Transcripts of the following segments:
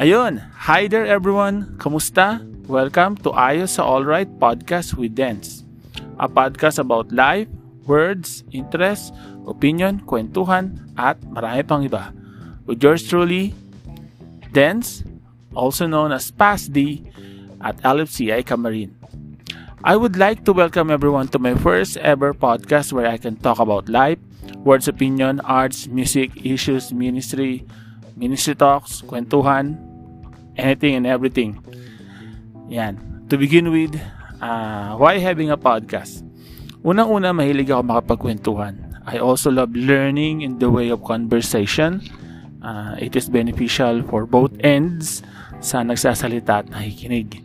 Ayun, hi there everyone! Kamusta? Welcome to Ayos sa Alright Podcast with Dance. A podcast about life, words, interests, opinion, kwentuhan, at marami pang iba. With yours truly, Dance, also known as PASD, at LFCI Camarin. I would like to welcome everyone to my first ever podcast where I can talk about life, words, opinion, arts, music, issues, ministry, ministry talks, kwentuhan, anything and everything. Yan. To begin with, uh, why having a podcast? Unang-una, mahilig ako makapagkwentuhan. I also love learning in the way of conversation. Uh, it is beneficial for both ends sa nagsasalita at nakikinig.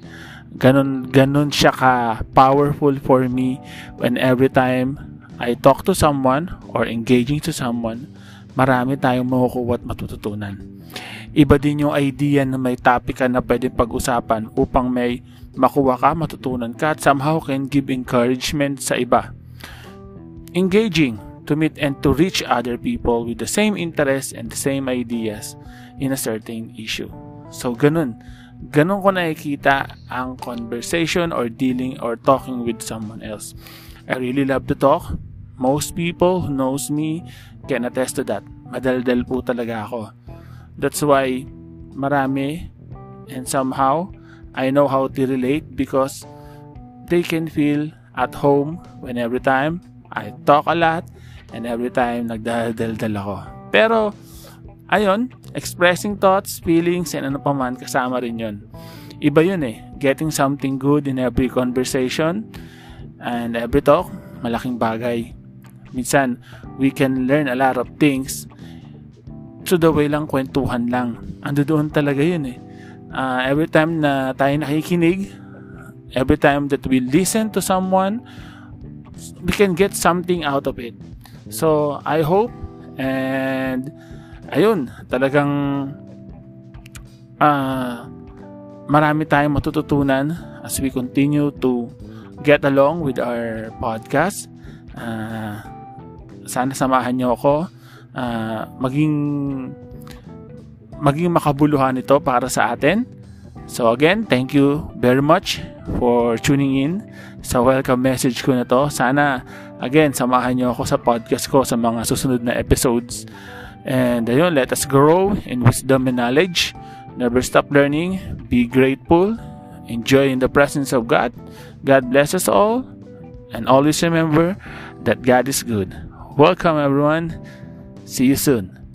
Ganon, ganon siya ka powerful for me when every time I talk to someone or engaging to someone, marami tayong makukuha at matututunan. Iba din yung idea na may topic ka na pwedeng pag-usapan upang may makuha ka, matutunan ka at somehow can give encouragement sa iba. Engaging to meet and to reach other people with the same interests and the same ideas in a certain issue. So, ganun. Ganun ko nakikita ang conversation or dealing or talking with someone else. I really love to talk. Most people who knows me can attest to that. Madaldal po talaga ako. That's why marami and somehow I know how to relate because they can feel at home when every time I talk a lot and every time nagdadaldal ako. Pero ayun, expressing thoughts, feelings, and ano pa man, kasama rin yun. Iba yun eh. Getting something good in every conversation and every talk, malaking bagay. Minsan, we can learn a lot of things to the way lang kwentuhan lang. Ando doon talaga yun eh. Uh, every time na tayo nakikinig, every time that we listen to someone, we can get something out of it. So, I hope and ayun, talagang uh, marami tayong matututunan as we continue to get along with our podcast. Uh, sana samahan niyo ako uh, maging maging makabuluhan ito para sa atin. So again, thank you very much for tuning in sa welcome message ko na to. Sana again, samahan niyo ako sa podcast ko sa mga susunod na episodes. And ayun, let us grow in wisdom and knowledge. Never stop learning. Be grateful. Enjoy in the presence of God. God bless us all. And always remember that God is good. Welcome, everyone. See you soon.